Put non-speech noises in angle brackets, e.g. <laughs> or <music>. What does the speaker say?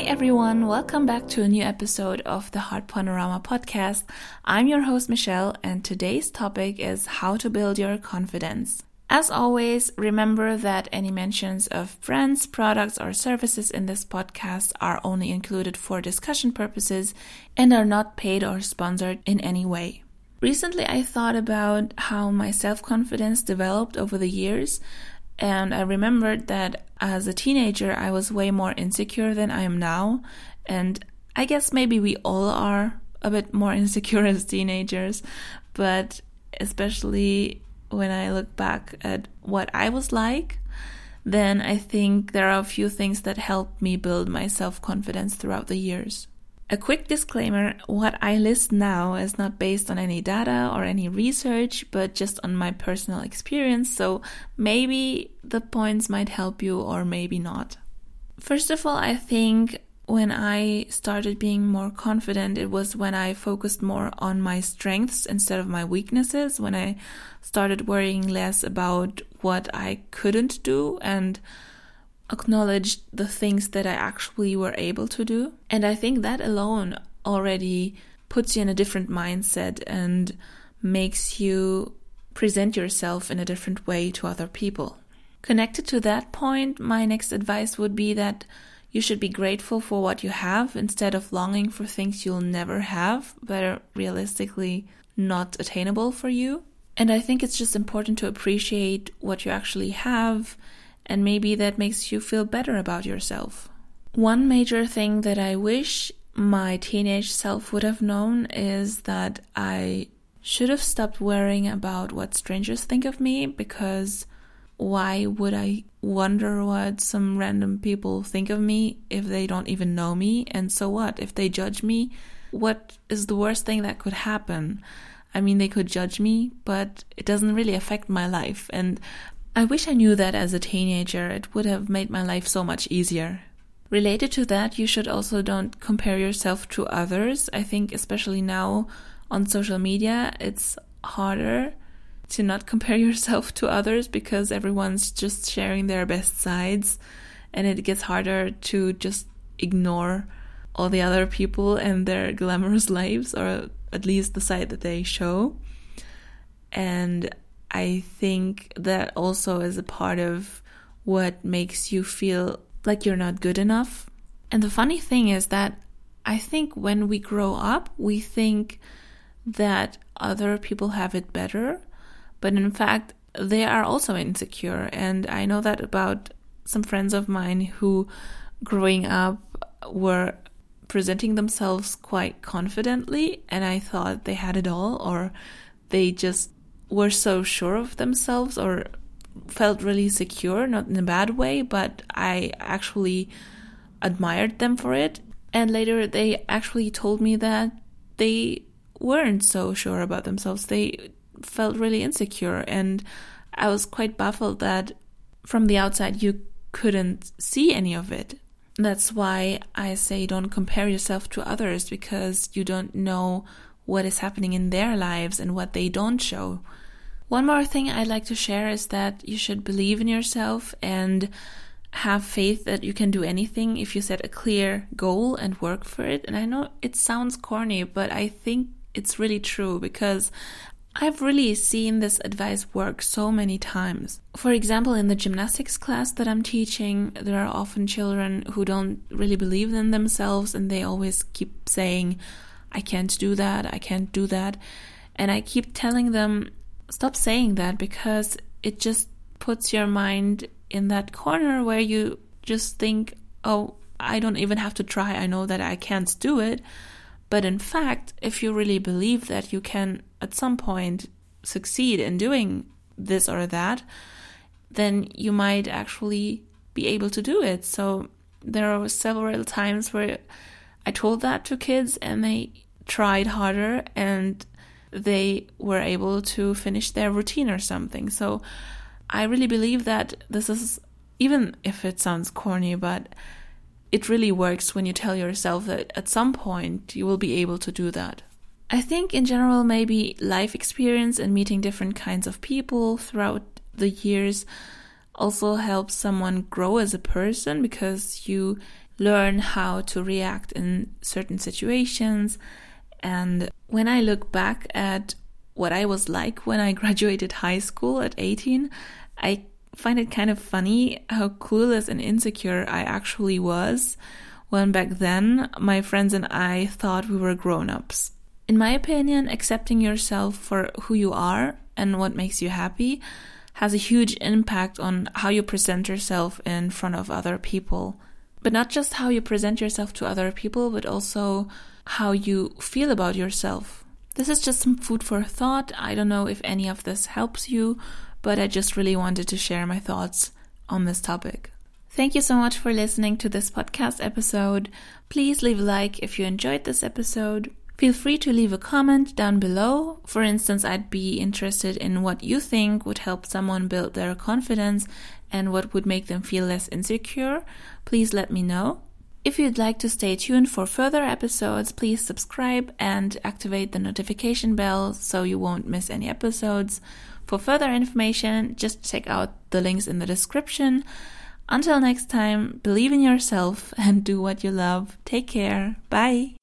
Hi, everyone. Welcome back to a new episode of the Heart Panorama podcast. I'm your host, Michelle, and today's topic is how to build your confidence. As always, remember that any mentions of brands, products, or services in this podcast are only included for discussion purposes and are not paid or sponsored in any way. Recently, I thought about how my self confidence developed over the years, and I remembered that as a teenager, I was way more insecure than I am now. And I guess maybe we all are a bit more <laughs> insecure as teenagers, but especially when I look back at what I was like, then I think there are a few things that helped me build my self confidence throughout the years. A quick disclaimer what I list now is not based on any data or any research, but just on my personal experience, so maybe the points might help you or maybe not. First of all, I think when I started being more confident, it was when I focused more on my strengths instead of my weaknesses, when I started worrying less about what I couldn't do and acknowledged the things that I actually were able to do. And I think that alone already puts you in a different mindset and makes you present yourself in a different way to other people. Connected to that point, my next advice would be that you should be grateful for what you have instead of longing for things you'll never have, but are realistically not attainable for you. And I think it's just important to appreciate what you actually have and maybe that makes you feel better about yourself. One major thing that I wish my teenage self would have known is that I should have stopped worrying about what strangers think of me because why would I wonder what some random people think of me if they don't even know me? And so what? If they judge me, what is the worst thing that could happen? I mean, they could judge me, but it doesn't really affect my life. And I wish I knew that as a teenager. It would have made my life so much easier. Related to that, you should also don't compare yourself to others. I think especially now on social media, it's harder to not compare <laughs> yourself to others because everyone's just sharing their best sides and it gets harder to just ignore all the other people and their glamorous <laughs> lives or at least the side that they show. And I think that also is a part of what makes you feel like you're not good enough. And the funny thing is that I think when we grow up, we think that other people have it better, but in fact, they are also insecure. And I know that about some friends of mine who, growing up, were presenting themselves quite confidently, and I thought they had it all, or they just were so sure of themselves or felt really secure, not in a bad way, but I actually admired them for it. And later they actually told me that they weren't so sure about themselves. They felt really insecure. And I was quite baffled that from the outside you couldn't see any of it. That's why I say don't compare yourself to others because you don't know what is happening in their lives and what they don't show. One more thing I'd like to share is that you should believe in yourself and have faith that you can do anything if you set a clear goal and work for it. And I know it sounds corny, but I think it's really true because I've really seen this advice work so many times. For example, in the gymnastics class that I'm teaching, there are often children who don't really believe in themselves and they always keep saying, I can't do that, I can't do that. And I keep telling them, stop saying that because it just puts your mind in that corner where you just think, oh, I don't even have to try. I know that I can't do it. But in fact, if you really believe that you can at some point succeed in doing this or that, then you might actually be able to do it. So there are several times where I told that to kids and they tried harder and they were able to finish their routine or something. So I really believe that this is, even if it sounds corny, but it really works when you tell yourself that at some point you will be able to do that. I think in general, maybe life experience and meeting different kinds of people throughout the years also helps someone grow as a person because you learn how to react in certain situations. And when I look back at what I was like when I <laughs> graduated high school at 18, I find it kind of funny how clueless and insecure I actually was when back then my friends and I thought we were grown ups. In my opinion, accepting yourself for who you are and what makes you happy has a huge impact on how you present yourself in front of other people. But not just how you present yourself to other people, but also how you feel about yourself. This is just some food for thought. I don't know if any of this helps you, but I just really wanted to share my thoughts on this topic. Thank you so much for listening to this podcast episode. Please leave a like if you enjoyed this episode. Feel free to leave a comment down below. For instance, I'd be interested in what you think would help someone build their confidence and what would make them feel less insecure. Please let me know. If you'd like to stay tuned for further episodes, please subscribe and activate the notification bell so you won't miss any episodes. For further information, just check out the links in the description. Until next time, believe in yourself and do what you love. Take care. Bye.